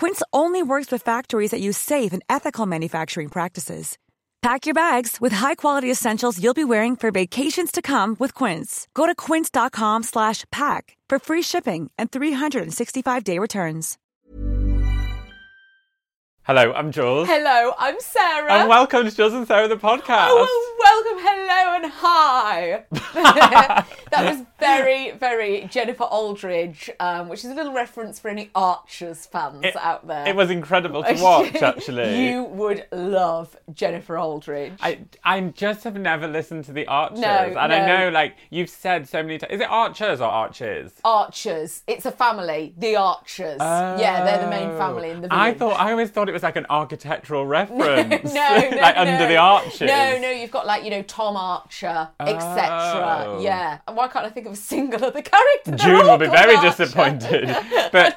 Quince only works with factories that use safe and ethical manufacturing practices. Pack your bags with high-quality essentials you'll be wearing for vacations to come with Quince. Go to quince.com/pack for free shipping and 365-day returns. Hello, I'm Jules. Hello, I'm Sarah. And welcome to Jules and Sarah the podcast. Oh, welcome, hello, and hi. that was very, very Jennifer Aldridge, um, which is a little reference for any Archers fans It- out there. It was incredible to watch, actually. you would love Jennifer Aldridge. I, I just have never listened to the Archers. No, and I know, like, you've said so many times. Is it Archers or Archers? Archers. It's a family. The Archers. Yeah, they're the main family in the village. I thought I always thought it was like an architectural reference. no, no, like no. under the arches. No, no, you've got like you know Tom Archer, etc. Oh. Yeah, and why can't I think of a single other character? June will be very Archer. disappointed. But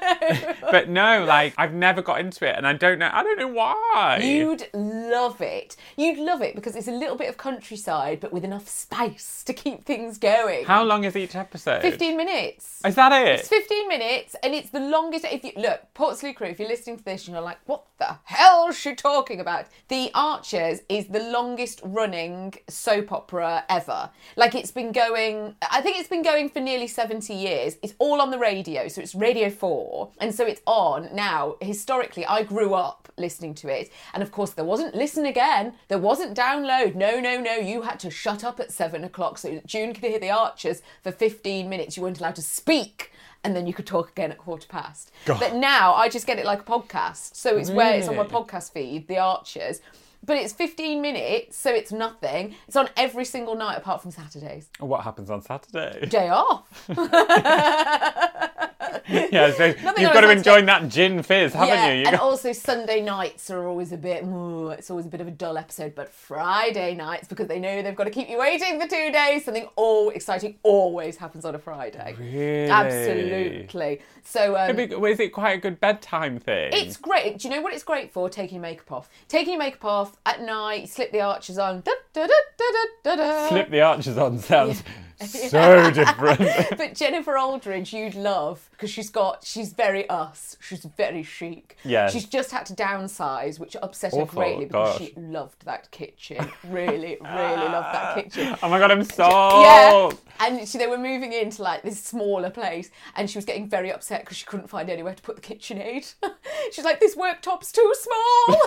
but no, like I've never got into it and I don't know I don't know why. You'd love it. You'd love it because it's a little bit of countryside, but with enough spice to keep things going. How long is each episode? 15 minutes. Is that it? It's 15 minutes and it's the longest. If you look, Portslade Crew, if you're listening to this and you're like, what the hell is she talking about? The Archers is the longest running soap opera ever. Like it's been going, I think it's been going for nearly 70 years. It's all on the radio, so it's Radio 4. And so it's on now. Historically, I grew up listening to it. And of course, there wasn't listen again, there wasn't download. No, no, no. You had to shut up at seven o'clock so June could hear the Archers for 15 minutes. You weren't allowed to speak and then you could talk again at quarter past. But now I just get it like a podcast. So it's where it's on my podcast feed, The Archers. But it's 15 minutes, so it's nothing. It's on every single night apart from Saturdays. What happens on Saturday? Day off. yeah, so you've got to enjoy that gin fizz, haven't yeah, you? you and got- also Sunday nights are always a bit, ooh, it's always a bit of a dull episode. But Friday nights, because they know they've got to keep you waiting for two days, something all exciting always happens on a Friday. Really? Absolutely. So um, be- Is it quite a good bedtime thing? It's great. Do you know what it's great for? Taking your makeup off. Taking your makeup off at night, slip the arches on. Da, da, da. Slip the arches on sounds so different. But Jennifer Aldridge, you'd love because she's got, she's very us. She's very chic. Yeah. She's just had to downsize, which upset her greatly because gosh. she loved that kitchen. Really, really loved that kitchen. oh my god, I'm so. Yeah, and she, they were moving into like this smaller place, and she was getting very upset because she couldn't find anywhere to put the KitchenAid. She's like, "This worktop's too small."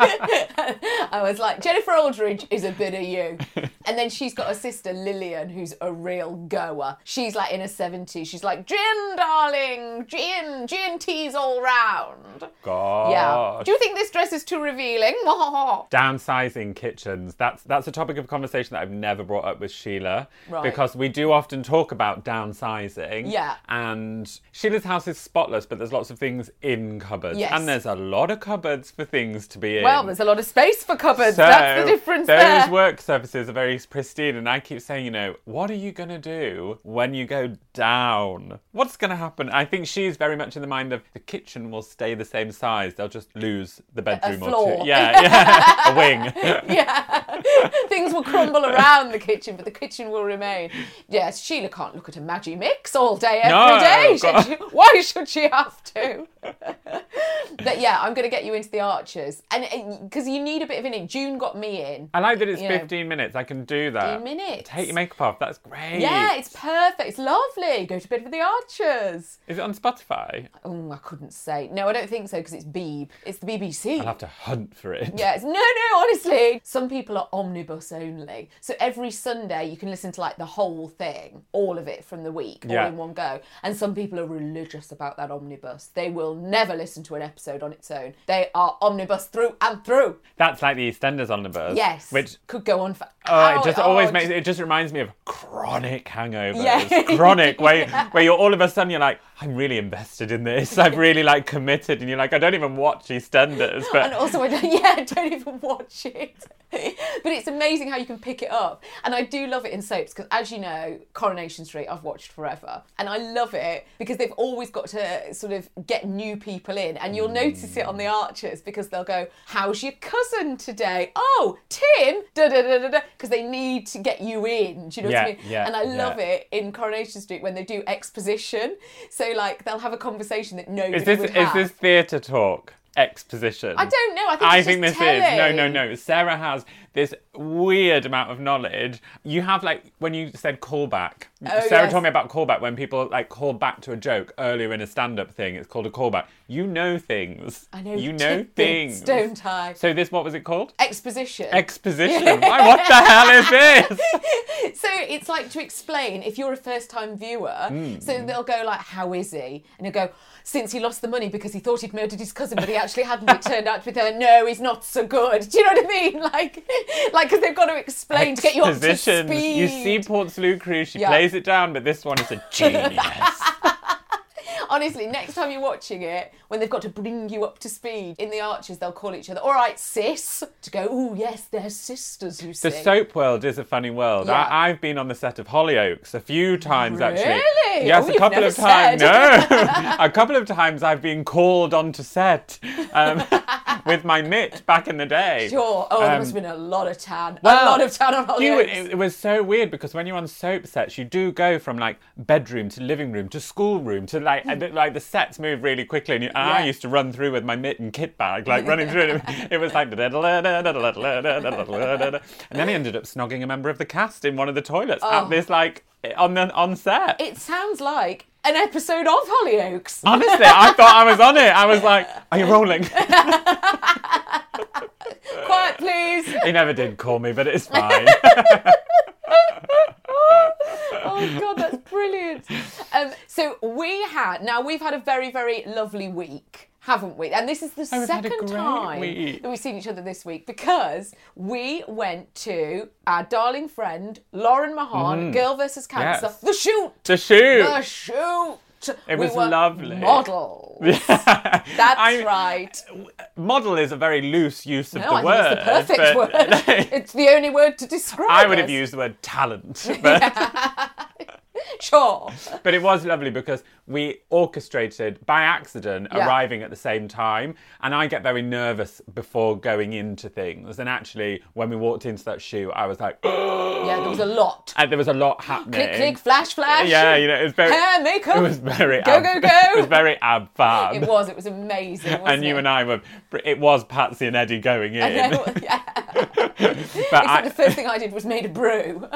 I was like, "Jennifer Aldridge is a bit of you," and then she's got a sister Lillian who's a real goer. She's like in her seventies. She's like, "Gin, darling, gin, gin teas all round." Gosh. Yeah. Do you think this dress is too revealing? Downsizing kitchens. That's that's a topic of conversation that I've never brought up with Sheila. Right. Because we do often talk about downsizing. Yeah. And Sheila's house is spotless, but there's lots of things in cupboards. cupboards. Yes. And there's a lot of cupboards for things to be in. Well, there's a lot of space for cupboards. So, That's the difference those there. work surfaces are very pristine, and I keep saying, you know, what are you going to do when you go down? What's going to happen? I think she's very much in the mind of the kitchen will stay the same size. They'll just lose the bedroom or floor. two. Yeah, yeah, a wing. yeah. Things will crumble around the kitchen, but the kitchen will remain. Yes, Sheila can't look at a Magimix all day, every No, day. She? Why should she have to? but yeah, I'm going to get you into the Archers. And uh, because you need a bit of an in. June got me in. I like that it's You know, 15 minutes. I can do that. 15 minutes. Take your makeup off. That's great. Yeah, it's perfect. It's lovely. Go to bed with the Archers. Is it on Spotify? Oh, I couldn't say. No, I don't think so because it's Beeb. It's the BBC. I'll have to hunt for it. Yes, no, no, honestly. Some people are omnibus only. So every Sunday you can listen to like the whole thing, all of it from the week, all Yeah. in one go. And some people are religious about that omnibus. They will never listen to an episode on its own. They are omnibus through and through. That's like the EastEnders omnibus. Yes. Which could go on for Oh, hours. it just always Oh, makes it just reminds me of chronic hangovers. Yeah. Chronic, where where you're all of a sudden you're like, I'm really invested in this. I'm really like committed, and you're like, I don't even watch EastEnders, but And also, I don't, yeah, I don't even watch it. but it's amazing how you can pick it up. And I do love it in soaps because, as you know, Coronation Street I've watched forever. And I love it because they've always got to sort of get new people in. And you'll notice it on the mm. Archers because they'll go, How's your cousin today? Oh, Tim! Da da da da da. Because they need to get you in. Do you know what I Yeah, mean? yeah, and I love yeah. it in Coronation Street when they do exposition. So, like, they'll have a conversation that nobody is this would is have. this theatre talk? Exposition. I don't know. I think I it's think this just is no, no, no. Sarah has this weird amount of knowledge. You have like when you said callback. Oh, Sarah yes. told me about callback when people like call back to a joke earlier in a stand-up thing. It's called a callback. You know things. I know You know things, don't I? So this, what was it called? Exposition. Exposition. Why, what the hell is this? so it's like to explain if you're a first time viewer. Hmm. So they'll go like, "How is he?" And he'll go, "Since he lost the money because he thought he'd murdered his cousin, but he actually hadn't. It turned out to be her. No, he's not so good. Do you know what I mean? Like, like because they've got to explain to get you up to speed. You see Portslade Crew, she Yeah. plays it down, but this one is a genius. Honestly, next time you're watching it, when they've got to bring you up to speed in the arches, they'll call each other, "All right, sis," to go. Oh yes, they're sisters. You see. The soap world is a funny world. Yeah. I, I've been on the set of Hollyoaks a few times actually. Really? Yes, Oh, a couple of times. No, a couple of times I've been called onto set um, with my mitt back in the day. Sure. Oh, there Um, must have been a lot of tan. well, a lot of tan on You, Hollyoaks. it, it was so weird because when you're on soap sets, you do go from like bedroom to living room to schoolroom to like and, like the sets move really quickly. And, you, and I used to run through with my mitt and kit bag, like running through it. It was like, and then I ended up snogging a member of the cast in one of the toilets at this like on the on set. It sounds like an episode of Hollyoaks. Honestly, I thought I was on it. I was like, "Are you rolling?" Quiet, please. he never did call me, but it's fine. Oh god, that's brilliant. Um, so we had now we've had a very very lovely week. Haven't we? And this is the second time week. that we've seen each other this week because we went to our darling friend Lauren Mahon, mm. Girl versus Cancer. Yes. the shoot, to shoot. the shoot. It We was were lovely. Model. That's I- right. Model is a very loose use of No, the I word. it's the perfect but- word. it's the only word to describe. I would have used the word talent, but Sure. but it was lovely because we orchestrated by accident Yeah. arriving at the same time, and I get very nervous before going into things. And actually, when we walked into that shoot, I was like, Yeah, there was a lot. and there was a lot happening. Click, click, flash, flash. Yeah, you know, it was very. Hair, makeup. It was very Go, ab, go, go. It was very ab fab. It was. It was amazing. And you it? and I were. It was Patsy and Eddie going in. Know, yeah. but I, the first thing I did was made a brew.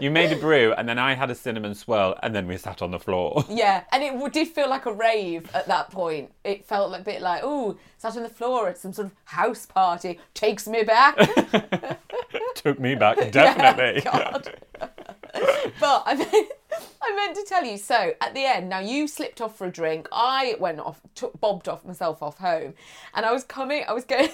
you made a brew, and then I had a cinnamon swirl, and then we sat on the floor. yeah, and it did feel like a rave at that point. It felt a bit like, ooh, sat on the floor at some sort of house party. Takes me back. Took me back, definitely. God. but I meant, I meant to tell you. So at the end, now you slipped off for a drink. I went off, took, bobbed off myself off home, and I was coming. I was going.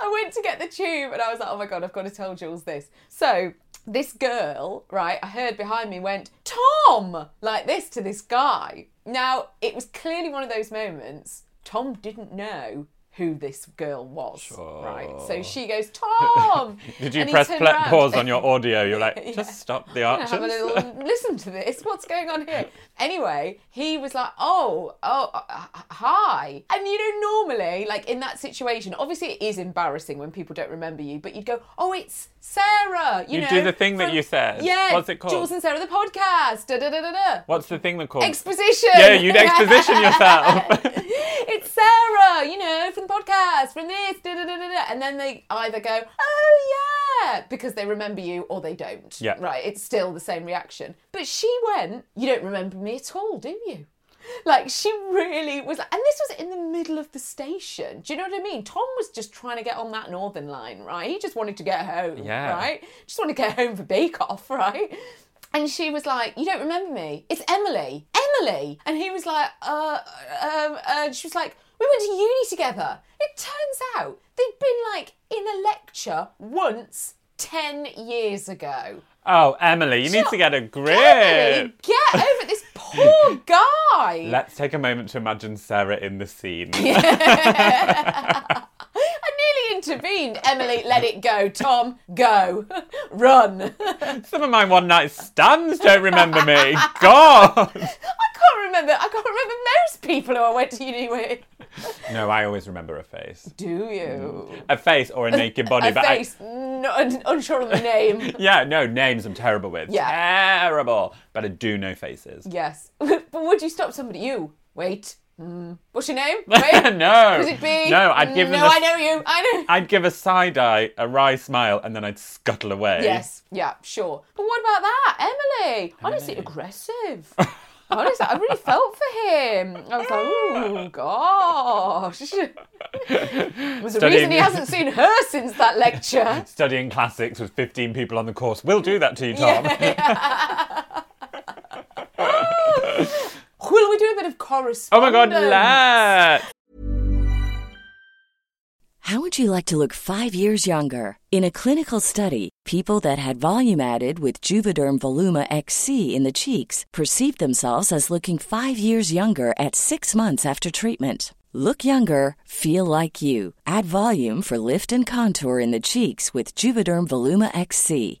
I went to get the tube, and I was like, "Oh my god, I've got to tell Jules this." So this girl, right? I heard behind me went Tom like this to this guy. Now it was clearly one of those moments. Tom didn't know who this girl was, right? So she goes, Tom. Did you press pl- pause on your audio? You're like, Yeah. just stop the archers. have a little listen to this. What's going on here? Anyway, he was like, "Oh, oh, uh, uh, hi." And you know, normally, like in that situation, obviously it is embarrassing when people don't remember you, but you'd go, "Oh, it's Sarah." You, You know, do the thing that you said. Yeah. What's it called? Jules and Sarah, the podcast. Da da da da da. What's the thing that called? Exposition. Yeah, you'd exposition yourself. it's Sarah, you know, from the podcast, from this, da da da da da. And then they either go, oh yeah, because they remember you, or they don't. Yeah. Right, it's still the same reaction. But she went, you don't remember me at all, do you? Like she really was, like, and this was in the middle of the station. Do you know what I mean? Tom was just trying to get on that Northern line, right? He just wanted to get home, Yeah. right? Just want to get home for Bake Off, right? And she was like, "You don't remember me? It's Emily, Emily." And he was like, "Uh, um," and she was like, "We went to uni together." It turns out they'd been like in a lecture once ten years ago. oh, Emily, you need to get a grip. Emily, get over this poor guy. Let's take a moment to imagine Sarah in the scene. Nearly intervened. Emily, let it go. Tom, go, run. Some of my one night stands don't remember me. God. I can't remember. I can't remember most people who I went to uni with. No, I always remember a face. Do you? A face or a naked body. A but I- face, no, unsure of the name. yeah, no, names I'm terrible with. Yeah. Terrible. But I do know faces. yes. but would you stop somebody? You, wait. Mm. What's your name? Wait. no. Could it be? No, I'd give Mm, No, a- I know you. I know. I'd give a side eye, a wry smile, and then I'd scuttle away. Yes. Yeah, sure. But what about that? Emily. Honestly, aggressive. Honestly, I really felt for him. I was like, oh, gosh. There's a reason he hasn't seen her since that lecture. Studying classics with 15 people on the course will do that to you, Tom. Will we do a bit of correspondence? oh my god, let's! How would you like to look five years younger? In a clinical study, people that had volume added with Juvederm Voluma XC in the cheeks perceived themselves as looking five years younger at six months after treatment. Look younger, feel like you. Add volume for lift and contour in the cheeks with Juvederm Voluma XC.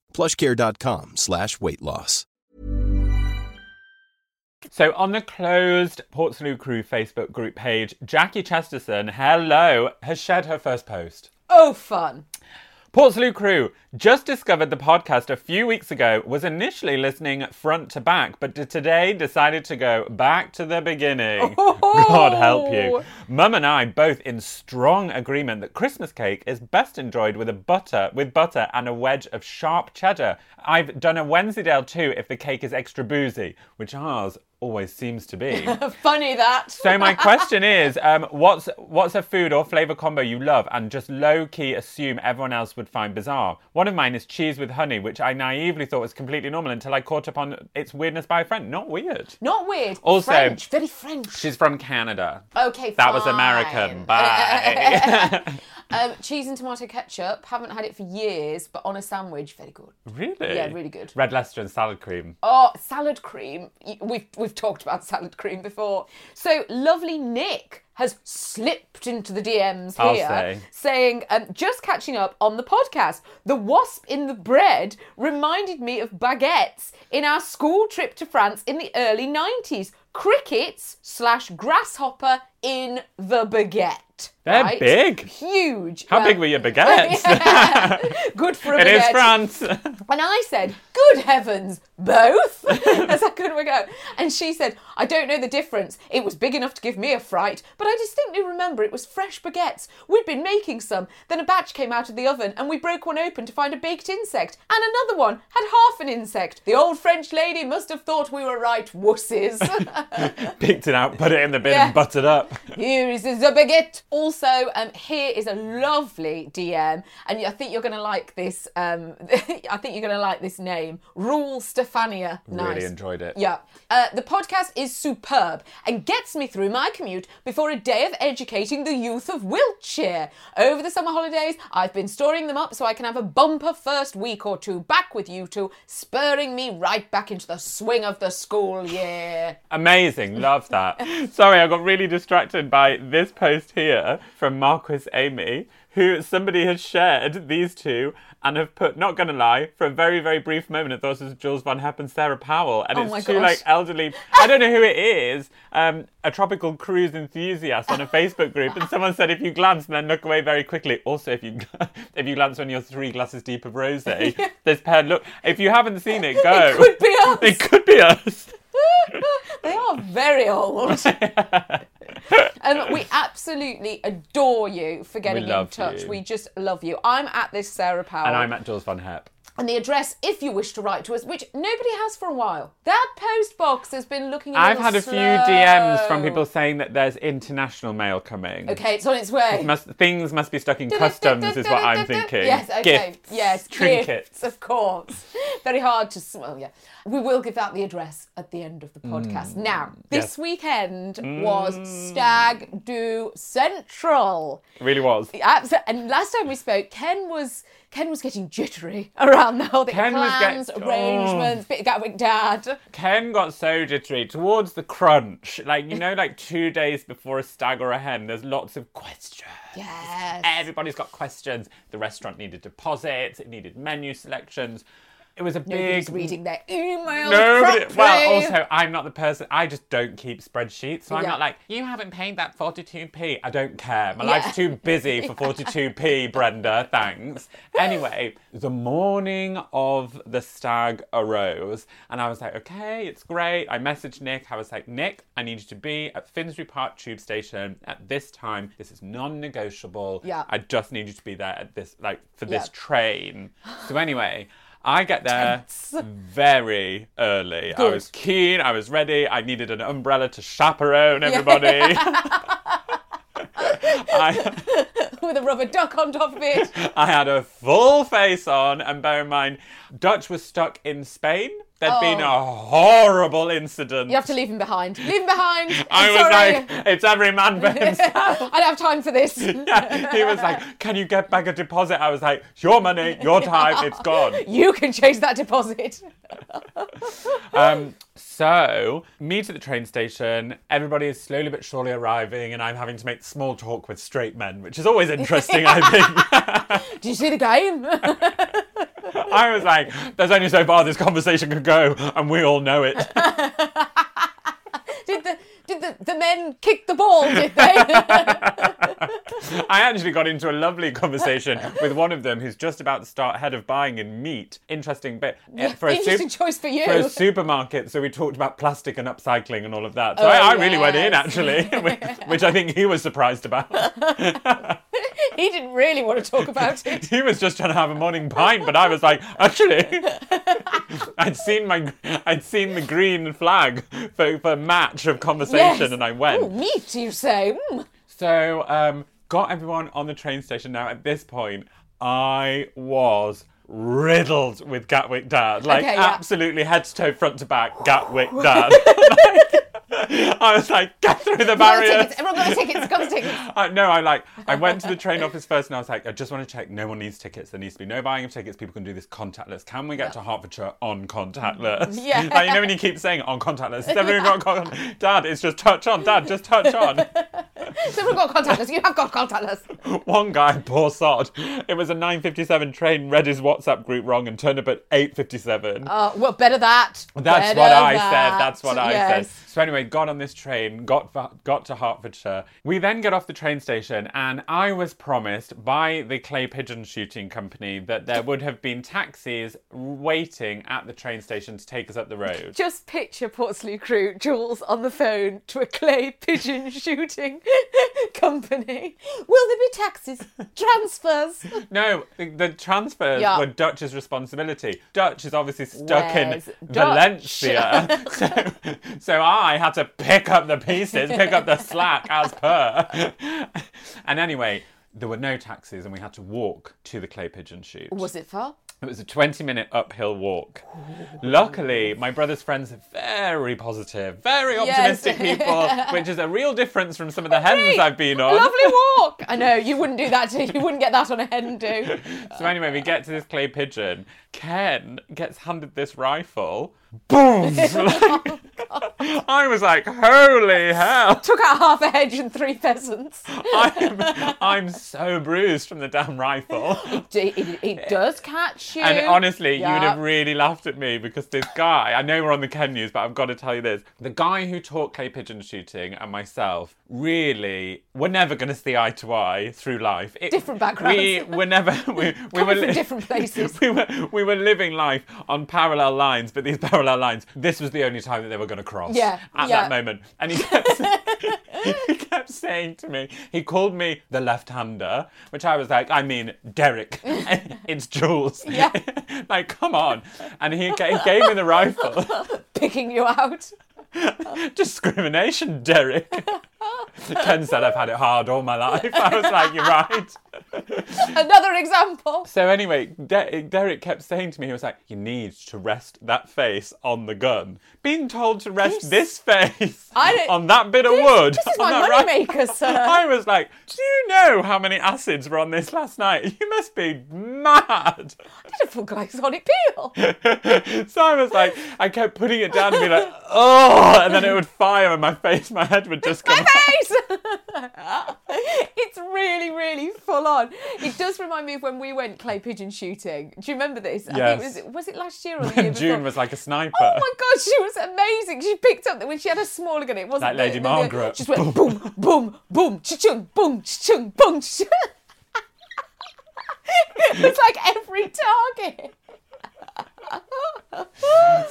plushcare.com slash weight loss. So on the closed Portslade Crew Facebook group page, Jackie Chesterton, hello, has shared her first post. Oh, fun. Portslade Crew just discovered the podcast a few weeks ago, was initially listening front to back, but today decided to go back to the beginning. Oh. God help you. Mum and I both in strong agreement that Christmas cake is best enjoyed with a butter with butter and a wedge of sharp cheddar. I've done a Wensleydale too if the cake is extra boozy, which ours always seems to be. Funny that. So my question is, um, what's what's a food or flavour combo you love and just low key assume everyone else would find bizarre? One of mine is cheese with honey, which I naively thought was completely normal until I caught up on its weirdness by a friend. Not weird. Not weird. Also- French, very French. She's from Canada. Okay, That was. American. Bye. Um, cheese and tomato ketchup. Haven't had it for years, but on a sandwich, very good. really? Yeah, really good. Red Leicester and salad cream. Oh, salad cream. Y- We've we've talked about salad cream before. So lovely Nick has slipped into the DMs I'll here, say. saying, um, "Just catching up on the podcast. The wasp in the bread reminded me of baguettes in our school trip to France in the early '90s. Crickets slash grasshopper in the baguette. They're right? big. huge. How Well, big were your baguettes? Good for a it is baguette. France. And I said, Good heavens, both? As I couldn't work out. And she said, I don't know the difference. It was big enough to give me a fright, but I distinctly remember it was fresh baguettes. We'd been making some. Then a batch came out of the oven and we broke one open to find a baked insect. And another one had half an insect. The old French lady must have thought we were right wusses. Picked it out, put it in the bin, Yeah. and buttered up. Here is the baguette. Also, um, here is a lovely DM, and I think you're going to like this. Um, I think you're going to like this name, Rule Stefania. Nice. Really enjoyed it. Yeah. Uh, the podcast is superb and gets me through my commute before a day of educating the youth of Wiltshire. Over the summer holidays, I've been storing them up so I can have a bumper first week or two back with you two, spurring me right back into the swing of the school year. Amazing, love that. Sorry, I got really distracted by this post here from Marquis Amy, who somebody has shared these two and have put, not gonna lie, for a very, very brief moment, I thought this was Jules Von Hep and Sarah Powell. And Oh it's two gosh. like elderly, I don't know who it is, um, a tropical cruise enthusiast on a Facebook group. And someone said, if you glance and then look away very quickly, also if you if you glance when you're three glasses deep of rosé, this pair look, if you haven't seen it, go. It could be us. It could be us. they are very old. Um, we absolutely adore you for getting in love touch. you. We just love you. I'm at this Sarah Powell. And I'm at Jules Von Hep. And the address, if you wish to write to us, which nobody has for a while. That post box has been looking. a I've had a few. DMs from people saying that there's international mail coming. Okay, it's on its way. Must, things must be stuck in customs, is what I'm thinking. Yes, okay. Gifts, yes, trinkets. gifts, of course. Very hard to smell, yeah. We will give out the address at the end of the podcast. now, this Mm. yes. Mm. weekend was Stag Do Central. It really was. Absolutely. And last time we spoke, Ken was Ken was getting jittery around the whole thing. Ken was Plans, get- arrangements, oh. bit of Gatwick Dad. Ken got so jittery towards the crunch. Like, you know, like two days before a stag or a hen, there's lots of questions. Yes. Everybody's got questions. The restaurant needed deposits, it needed menu selections. It was a Nobody's big reading their emails Nobody. properly. Well, also, I'm not the person. I just don't keep spreadsheets, so I'm Yeah. not like you haven't paid that 42p. I don't care. My life's too busy for 42p, Brenda. Thanks. Anyway, the morning of the stag arose, and I was like, okay, it's great. I messaged Nick. I was like, Nick, I need you to be at Finsbury Park Tube Station at this time. This is non-negotiable. Yeah. I just need you to be there at this, like, for this Yeah. train. So anyway. I get there very early. I was keen, I was ready, I needed an umbrella to chaperone everybody. I, with a rubber duck on top of it. I had a full face on, and bear in mind, Dutch was stuck in Spain. There'd been a horrible incident. Oh. You have to leave him behind. Leave him behind. I I'm was sorry. like, it's every man for himself. I don't have time for this. he was like, Can you get back a deposit? I was like, your money, your time, it's gone. You can change that deposit. Um, so, meet at the train station. Everybody is slowly but surely arriving, and I'm having to make small talk with straight men, which is always interesting, I think. Did you see the game? I was like, there's only so far this conversation can go, and we all know it. did the did the, the men kick the ball? Did they? I actually got into a lovely conversation with one of them who's just about to start head of buying in meat. Interesting bit. uh, for a Interesting sup- choice for you. For a supermarket, so we talked about plastic and upcycling and all of that. So Oh, I, I really went in actually, which I think he was surprised about. he didn't really want to talk about it. he was just trying to have a morning pint, but I was like, actually, I'd seen my, I'd seen the green flag for, for match of conversation, Yes. and I went. Oh, meat, you say? Mm. So, um, got everyone on the train station. Now, at this point, I was riddled with Gatwick Dad. Like, Okay, yeah. absolutely head to toe, front to back, Gatwick Dad. I was like, get through the barrier. Everyone got the tickets. Got the tickets. I, no, I like. I went to the train office first, and I was like, I just want to check. No one needs tickets. There needs to be no buying of tickets. People can do this contactless. Can we get to Hertfordshire on contactless? Yeah. Like, you know when you keep saying on contactless, everyone got con- Dad? It's just touch on. Dad, just touch on. So we've got contactless. You have got contactless. One guy, poor sod. It was a 9:57 train. Read his WhatsApp group wrong and turned up at 8:57. Uh, well, better that. That's Better what I that. said. That's what I yes. said. So anyway, got on this train, got got to Hertfordshire. We then get off the train station, and I was promised by the clay pigeon shooting company that there would have been taxis waiting at the train station to take us up the road. Just picture Portslade crew, Jules on the phone to a clay pigeon shooting company. Will there be taxes? Transfers? No, the, the transfers Yeah. were Dutch's responsibility. Dutch is obviously stuck Where's in Dutch? Valencia. so, so I had to pick up the pieces, pick up the slack as per. and anyway, there were no taxis and we had to walk to the clay pigeon shoot. Was it far? It was a 20 minute uphill walk. Luckily, my brother's friends are very positive, very Yes. optimistic people, which is a real difference from some of the hens I've been on. Lovely walk. I know you wouldn't do that. To, you wouldn't get that on a hen do. So anyway, we get to this clay pigeon. Ken gets handed this rifle. Boom! Like, I was like, holy hell! Took out half a hedge and three pheasants. I'm, I'm so bruised from the damn rifle. It, it, it does catch you. And honestly, you would have really laughed at me because this guy, I know we're on the Ken News, but I've got to tell you this. The guy who taught clay pigeon shooting and myself really, we're never going to see eye to eye through life. It- Different backgrounds. We were never, we, we were li- different places. we were, we were living life on parallel lines, but these parallel lines, this was the only time that they were going to cross Yeah, at yeah. that moment. And he kept, he kept saying to me, he called me the left-hander, which I was like, I mean, Derek, it's Jules. Yeah. like, come on. And he ga- gave me the rifle. picking you out. Discrimination, Derek. Ken said I've had it hard all my life. I was like, you're right. Another example. So anyway, De- Derek kept saying to me, he was like, "You need to rest that face on the gun." Being told to rest this face I on that bit of wood. This is my moneymaker, sir. I was like, "Do you know how many acids were on this last night? You must be mad." I did a full glycolic peel. so I was like, I kept putting it down and be like, "Oh," and then it would fire, and my face, my head would just come. Face! it's really, really full on. It does remind me of when we went clay pigeon shooting. Do you remember this? I think Yes. it was, was it last year or the year? June was like a sniper. Oh my god, she was amazing. She picked up when she had a smaller gun. It wasn't Like the- Lady the- the- Margaret. She just went boom, boom, boom, boom, cha-chung, boom. cha-chung. it was like every target.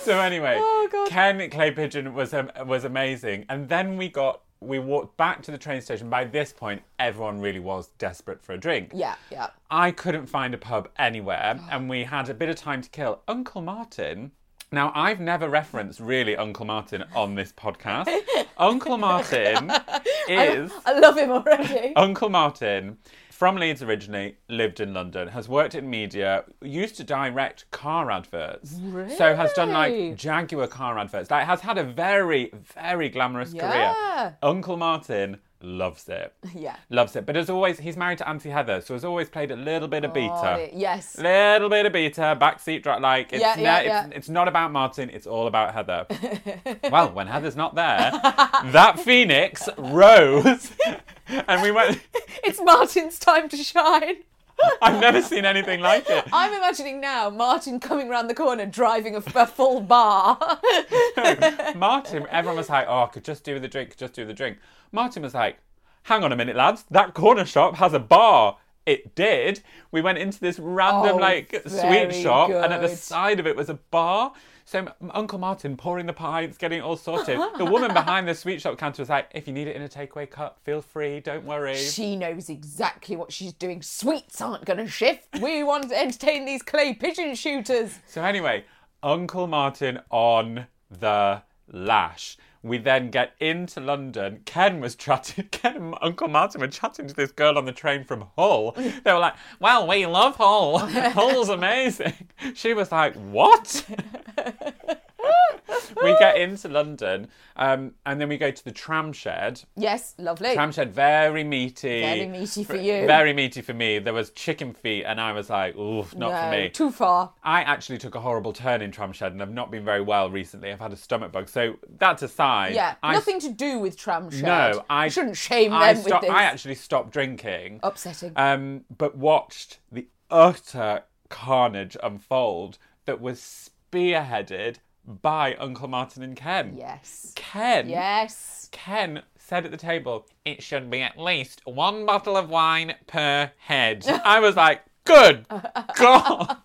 So anyway, Oh, Ken Clay Pigeon was um, was amazing, and then we got we walked back to the train station. By this point, everyone really was desperate for a drink. Yeah, yeah. I couldn't find a pub anywhere, oh. and we had a bit of time to kill. Uncle Martin. Now, I've never referenced really Uncle Martin on this podcast. Uncle Martin is. I love him already. Uncle Martin, from Leeds originally, lived in London, has worked in media, used to direct car adverts. Really? So has done like Jaguar car adverts. Like has had a very, very glamorous Yeah. career. Uncle Martin loves it. Yeah. Loves it. But as always, he's married to Auntie Heather, so has always played a little bit of beta. it, Yes. Little bit of beta, backseat drive. Like it's, Yeah, ne- yeah, it's, it's not about Martin. It's all about Heather. well, when Heather's not there, that phoenix rose, and we went. It's Martin's time to shine. I've never seen anything like it. I'm imagining now Martin coming round the corner driving a, a full bar. Martin, everyone was like, "Oh, I could just do the drink, just do the drink." Martin was like, "Hang on a minute, lads. That corner shop has a bar." It did. We went into this random Oh, like sweet shop, and at the side of it was a bar. So Uncle Martin pouring the pints, getting it all sorted. the woman behind the sweet shop counter was like, "If you need it in a takeaway cup, feel free. Don't worry." She knows exactly what she's doing. Sweets aren't going to shift. We want to entertain these clay pigeon shooters. So anyway, Uncle Martin on the lash. We then get into London. Ken was chatting. Ken and Uncle Martin were chatting to this girl on the train from Hull. Mm. They were like, "Well, we love Hull. Hull's amazing." She was like, "What?" we get into London, um, and then we go to the tram shed. Yes, lovely. Tram shed, very meaty. Very meaty for you. Very meaty for me. There was chicken feet, and I was like, "Ooh, not no, for me." Too far. I actually took a horrible turn in Tramshed and I've not been very well recently. I've had a stomach bug. So that aside, Yeah, I, nothing to do with tram shed. No, I You shouldn't shame I them with this. I actually stopped drinking. Upsetting. Um, but watched the utter carnage unfold that was spearheaded by Uncle Martin and Ken. yes. Ken. Yes. Ken said at the table, it should be at least one bottle of wine per head. I was like, good God.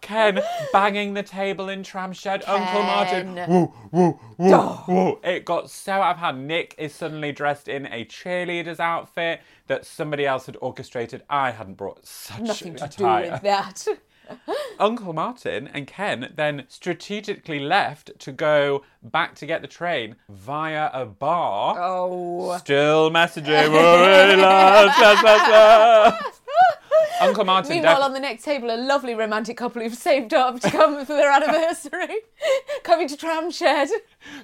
Ken banging the table in Tramshed. Uncle Martin. Ken. Woo, woo, woo, woo. It got so out of hand. Nick is suddenly dressed in a cheerleader's outfit that somebody else had orchestrated. I hadn't brought such Nothing to attire. do with that. Uncle Martin and Ken then strategically left to go back to get the train via a bar. Oh. Still messaging, "Worry less, less, less, less." Uncle Martin. Meanwhile, def- on the next table, a lovely romantic couple who've saved up to come for their anniversary, coming to Tram Shed.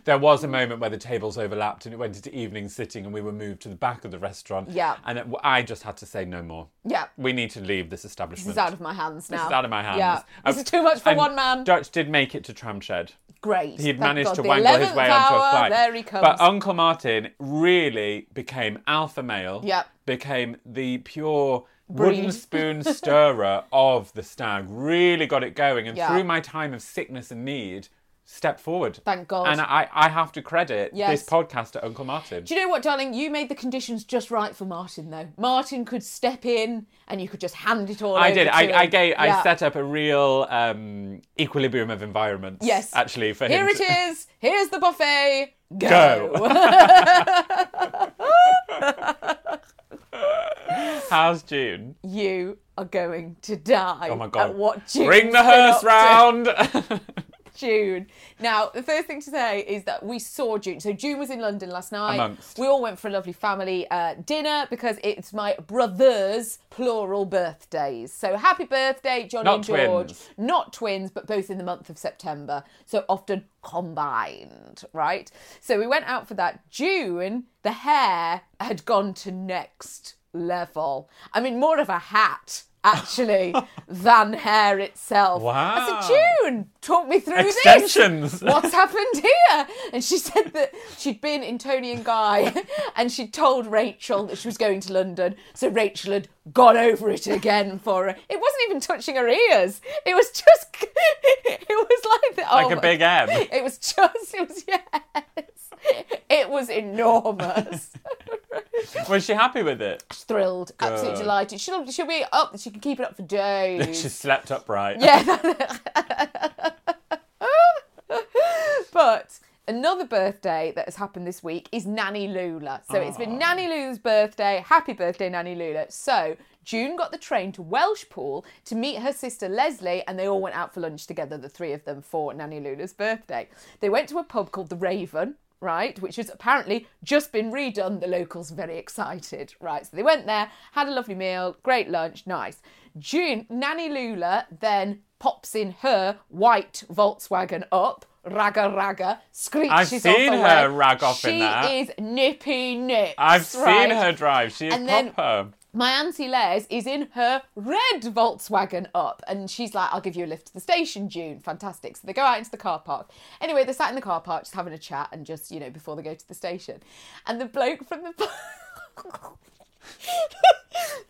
there was a moment where the tables overlapped and it went into evening sitting, and we were moved to the back of the restaurant. Yeah. And it, I just had to say no more. Yeah. We need to leave this establishment. This is out of my hands now. This is out of my hands. Yeah. This Uh, is too much for and one man. Dutch did make it to Tramshed. Great. He'd Thank managed God. to wangle his 11th way onto a flight. There he comes. But Uncle Martin really became alpha male. Yep. Became the pure wooden spoon stirrer of the stag. Really got it going. And Yeah. through my time of sickness and need, stepped forward. Thank God. And I, I have to credit Yes. this podcast to Uncle Martin. Do you know what, darling? You made the conditions just right for Martin, though. Martin could step in, and you could just hand it all. I did. I, him. I gave. Yeah. I set up a real um, equilibrium of environments. Yes. Actually, for Here him. it to- is. Here's the buffet. Go. How's June? you are going to die. Oh my god! At what June's Bring the hearse round. June. Now, the first thing to say is that we saw June. So June was in London last night. Amongst. We all went for a lovely family uh, dinner because it's my brother's plural birthdays. So happy birthday, Johnny Not and George. twins. Not twins, but both in the month of September. So often combined, right? So we went out for that. June, the hair had gone to next level. I mean, more of a hat. Actually, than hair itself. I said, Wow. June, talk me through this. Extensions. What's happened here? And she said that she'd been in Toni and Guy and she'd told Rachel that she was going to London. So Rachel had gone over it again for her. It wasn't even touching her ears. It was just, it was like the, like oh a big M. It was just, it was, yes. It was enormous. Was she happy with it? She's Thrilled, absolutely Good. delighted. She'll, she'll be up, she can keep it up for days. She slept upright. Yeah. but another birthday that has happened this week is Nanny Lula. So it's been ah. Nanny Lula's birthday. Happy birthday, Nanny Lula. So June got the train to Welshpool to meet her sister Leslie, and they all went out for lunch together, the three of them, for Nanny Lula's birthday. They went to a pub called the Raven. Right, which has apparently just been redone. The locals are very excited. Right, so they went there, had a lovely meal, great lunch, nice. June, Nanny Lula then pops in her white Volkswagen up, ragga ragga, screeches I've seen away. her rag off she in that. is nippy nips. I've right? seen her drive. She is And then- proper. My auntie Les is in her red Volkswagen up, and she's like, "I'll give you a lift to the station, June." Fantastic. So they go out into the car park. Anyway, they're sat in the car park just having a chat, and just you know before they go to the station, and the bloke from the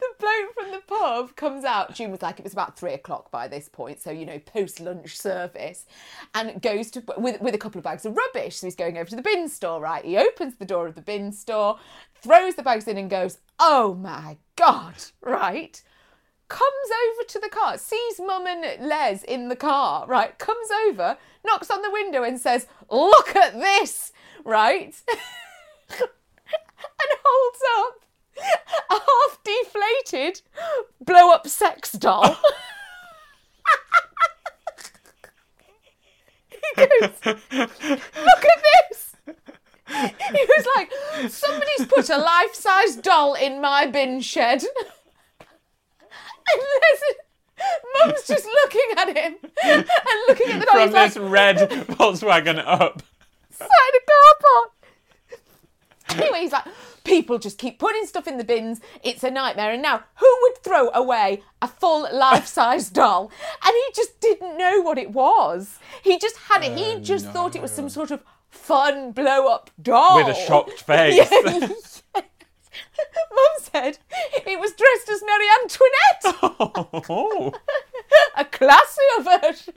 the bloke from the pub comes out. June was like, it was about three o'clock by this point, so you know, post lunch service, and goes to with with a couple of bags of rubbish. So he's going over to the bin store, right? He opens the door of the bin store, throws the bags in, and goes, "Oh my god!" Right? Comes over to the car, sees Mum and Les in the car, right? Comes over, knocks on the window, and says, "Look at this!" Right? and holds up a half deflated blow up sex doll. he goes, Look at this. He was like, Somebody's put a life size doll in my bin shed. And there's Mum's just looking at him and looking at the doll. From He's like, this red Volkswagen up. side of car park. Anyway, he's like, people just keep putting stuff in the bins. It's a nightmare. And now, who would throw away a full life-size doll? And he just didn't know what it was. He just had it. He oh, just thought it was some sort of fun blow-up doll With a shocked face. Mum said it was dressed as Marie Antoinette Oh. a classier version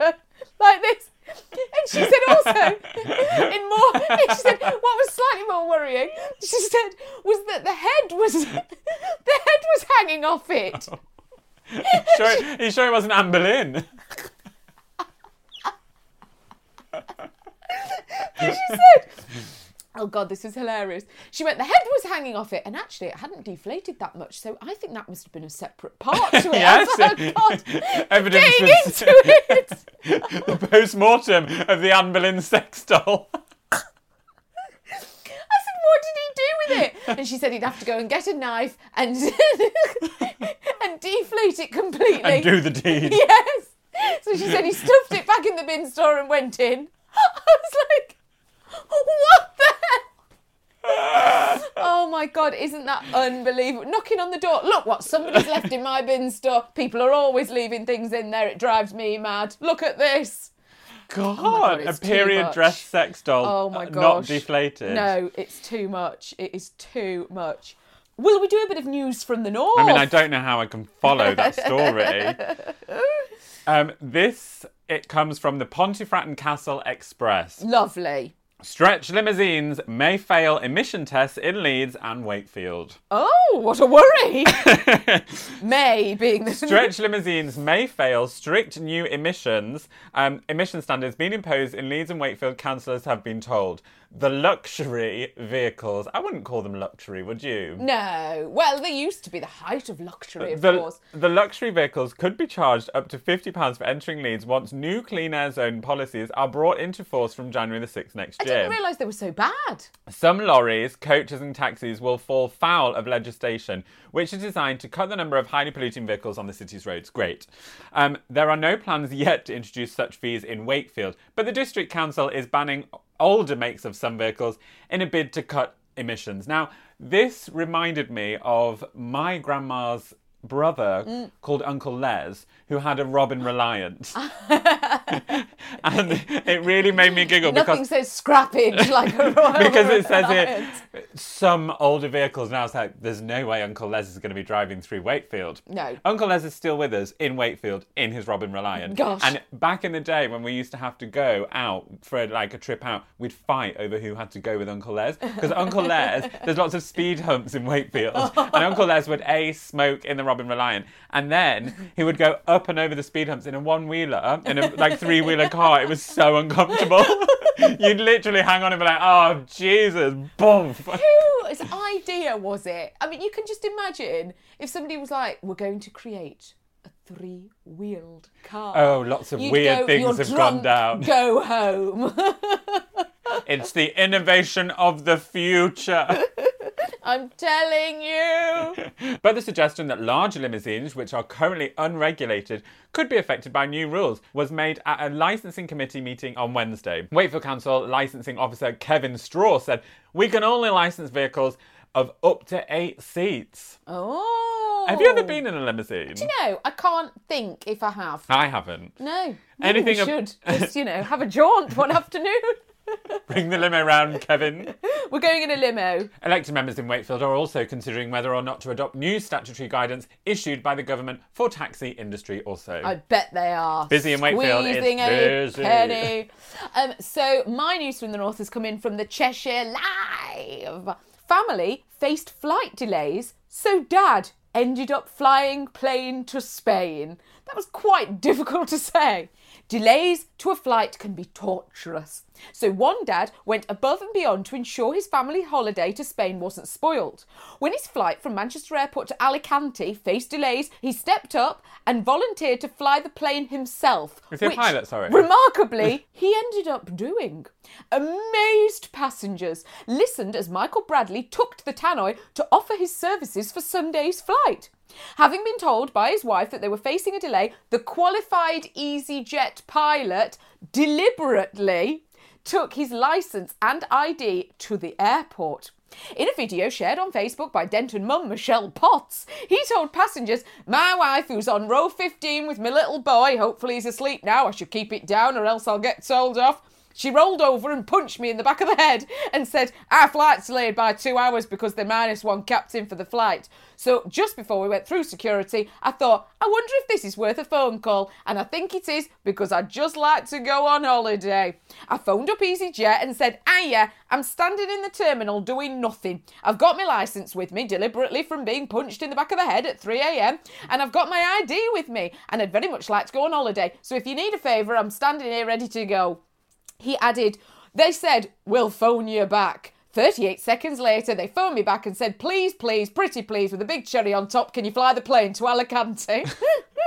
like this. And she said also, in more, she said what was slightly more worrying, she said was that the head was the head was hanging off it. sure, you sure it wasn't Anne Boleyn? She said, "Oh God, this is hilarious." She went, "The head was hanging off it, and actually, it hadn't deflated that much, so I think that must have been a separate part to it." Yes. I was like, "Oh, God, Evidence getting was- into it." The post-mortem of the Anne Boleyn sex doll. I said, what did he do with it? And she said he'd have to go and get a knife and and deflate it completely. and do the deed. Yes. So she said he stuffed it back in the bin store and went in. I was like, what? Oh my god, isn't that unbelievable? Knocking on the door. Look what somebody's left in my bin store. People are always leaving things in there. It drives me mad. Look at this. God, God, a period dress sex doll. Oh my god. Not deflated. No, it's too much. It is too much. Will we do a bit of news from the north? I mean, I don't know how I can follow that story. um, this it comes from the Pontefract and Castle Express. Lovely. Stretch limousines may fail emission tests in Leeds and Wakefield. Oh, what a worry. May being the Stretch limousines may fail strict new emissions um, emission standards being imposed in Leeds and Wakefield. Councillors have been told the luxury vehicles. I wouldn't call them luxury, would you? No. Well, they used to be the height of luxury, of The, course. the luxury vehicles could be charged up to £50 for entering Leeds once new clean air zone policies are brought into force from January the 6th next year. I didn't realise they were so bad. Some lorries, coaches, and taxis will fall foul of legislation, which is designed to cut the number of highly polluting vehicles on the city's roads. Great. Um, there are no plans yet to introduce such fees in Wakefield, but the District Council is banning older makes of some vehicles in a bid to cut emissions. Now, this reminded me of my grandma's brother Mm. called Uncle Les, who had a Robin Reliant. and it really made me giggle because Nothing because says scrappage like a royal because it says Reliance. it some older vehicles now it's like there's no way uncle les is going to be driving through wakefield No. uncle les is still with us in wakefield in his robin reliant Gosh. and back in the day when we used to have to go out for like a trip out we'd fight over who had to go with uncle les because uncle les there's lots of speed humps in wakefield and uncle les would a smoke in the robin reliant and then he would go up and over the speed humps in a one-wheeler in a like three-wheeler car it was so uncomfortable You'd literally hang on and be like, oh, Jesus, boom. Whose idea was it? I mean, you can just imagine if somebody was like, "We're going to create a three-wheeled car." Oh, lots of You'd weird go, things "You're have gone down. Go home. It's the innovation of the future. I'm telling you. But the suggestion that large limousines, which are currently unregulated, could be affected by new rules was made at a licensing committee meeting on Wednesday. Wakefield Council licensing officer Kevin Straw said, We can only license vehicles of up to eight seats. Oh. Have you ever been in a limousine? No, I can't think if I have. I haven't. No. Anything we ab- should just, you know, have a jaunt one afternoon. Bring the limo round, Kevin. We're going in a limo. Elected members in Wakefield are also considering whether or not to adopt new statutory guidance issued by the government for taxi industry also. I bet they are. Busy in Wakefield, it's busy. penny. Um, so, my news from the north has come in from the Cheshire Live. Family faced flight delays, so dad ended up flying plane to Spain. That was quite difficult to say. Delays to a flight can be torturous. So one dad went above and beyond to ensure his family holiday to Spain wasn't spoiled. When his flight from Manchester Airport to Alicante faced delays, he stepped up and volunteered to fly the plane himself. Is he a which, pilot? Sorry. Remarkably, he ended up doing. Amazed passengers listened as Michael Bradley took to the tannoy to offer his services for Sunday's flight. Having been told by his wife that they were facing a delay, the qualified EasyJet pilot deliberately took his license and ID to the airport. In a video shared on Facebook by Denton mum Michelle Potts, he told passengers, My wife, who's on row 15 with my little boy, hopefully he's asleep now, I should keep it down or else I'll get told off. She rolled over and punched me in the back of the head and said, Our flight's delayed by two hours because they're minus one captain for the flight. So just before we went through security, I thought, I wonder if this is worth a phone call. And I think it is because I'd just like to go on holiday. I phoned up EasyJet and said, Hiya, I'm standing in the terminal doing nothing. I've got my licence with me deliberately from being punched in the back of the head at 3am, and I've got my ID with me, and I'd very much like to go on holiday. So if you need a favour, I'm standing here ready to go. He added, They said, We'll phone you back. 38 seconds later, they phoned me back and said, Please, please, pretty please, with a big cherry on top, can you fly the plane to Alicante?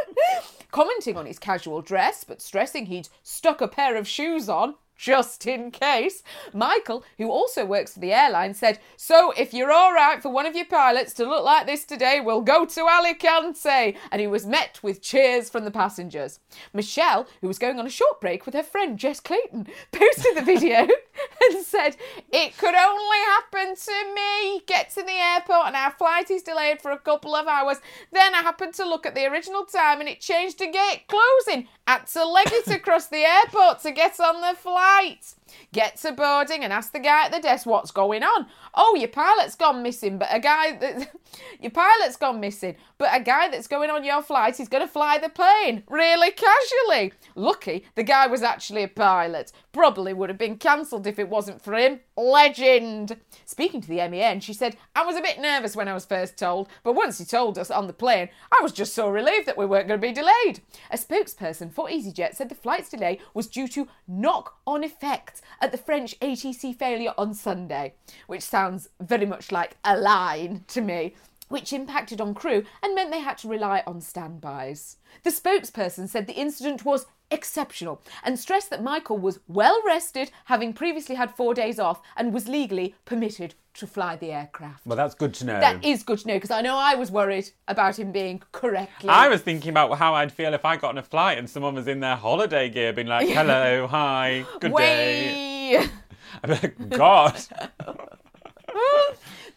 Commenting on his casual dress, but stressing he'd stuck a pair of shoes on. Just in case. Michael, who also works for the airline, said, So if you're all right for one of your pilots to look like this today, we'll go to Alicante. And he was met with cheers from the passengers. Michelle, who was going on a short break with her friend Jess Clayton, posted the video and said, It could only happen to me. Get to the airport and our flight is delayed for a couple of hours. Then I happened to look at the original time and it changed to gate closing. Had to leg it across the airport to get on the flight. Get to boarding and ask the guy at the desk what's going on. Oh, your pilot's gone missing, but a guy that your pilot's gone missing, but a guy that's going on your flight is going to fly the plane really casually. Lucky the guy was actually a pilot. Probably would have been cancelled if it wasn't for him. Legend. Speaking to the MEN, she said, I was a bit nervous when I was first told, but once he told us on the plane, I was just so relieved that we weren't going to be delayed. A spokesperson for EasyJet said the flight's delay was due to knock on effects at the French ATC failure on Sunday, which sounds very much like a line to me which impacted on crew and meant they had to rely on standbys. The spokesperson said the incident was exceptional and stressed that Michael was well rested, having previously had four days off, and was legally permitted to fly the aircraft. Well, that's good to know. That is good to know because I know I was worried about him being correctly. I was thinking about how I'd feel if I got on a flight and someone was in their holiday gear being like, hello, hi, good day. Way. I'd be like, God.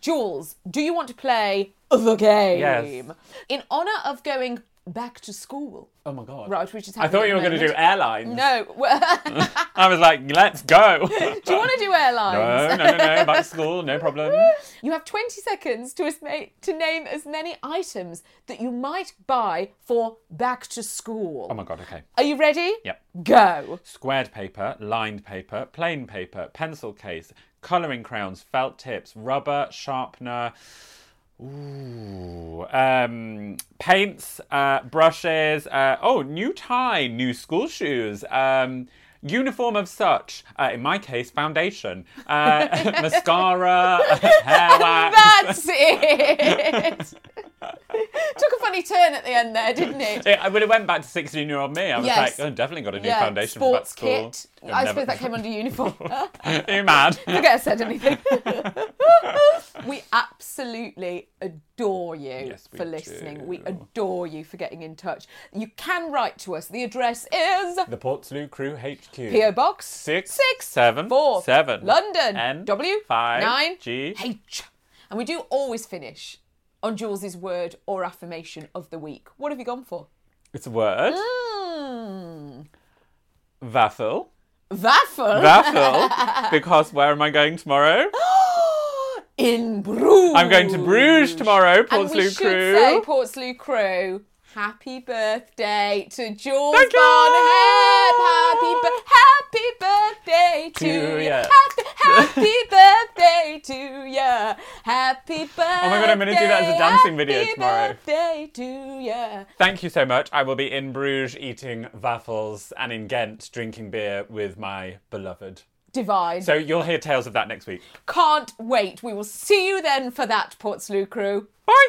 Jules, do you want to play the game? Yes. In honour of going back to school. Oh my God. Right, which is I thought you were going to do moment. airlines. No. I was like, let's go. do you want to do airlines? No, no, no, no. Back to school, no problem. You have 20 seconds to, esma- to name as many items that you might buy for back to school. Oh my God, okay. Are you ready? Yep. Go. Squared paper, lined paper, plain paper, pencil case, colouring crayons, felt tips, rubber, sharpener. Ooh, um, paints, uh, brushes. Uh, oh, new tie, new school shoes. Um, uniform of such. Uh, in my case, foundation, uh, mascara, hair wax. That's it. Took a funny turn at the end there, didn't it? It, when it went back to 16 year old me, I was Yes. like, oh, definitely got a new yeah, foundation for back sports school. kit. I've I never- suppose that came under uniform. Are you mad? Forget I said anything. we absolutely adore you Yes, for listening. do. We adore you for getting in touch. You can write to us. The address is The Portslade Crew HQ. PO Box Six, six seven, four seven. London N, W five, nine G. H. And we do always finish on Jules's word or affirmation of the week. What have you gone for? It's a word. Mm. Waffle. Waffle. Waffle. because where am I going tomorrow? In Bruges. I'm going to Bruges tomorrow, Portslade should crew. say, Portslade crew, happy birthday to Jules Thank you. Bonham. Happy, bu- happy birthday to, To you. Happy, happy birthday to you. Happy birthday. Oh my God, I'm gonna do that as a dancing video happy tomorrow. birthday to you. Thank you so much. I will be in Bruges eating waffles and in Ghent drinking beer with my beloved. Divine. So you'll hear tales of that next week. Can't wait. We will see you then for that, Portslade crew. Bye.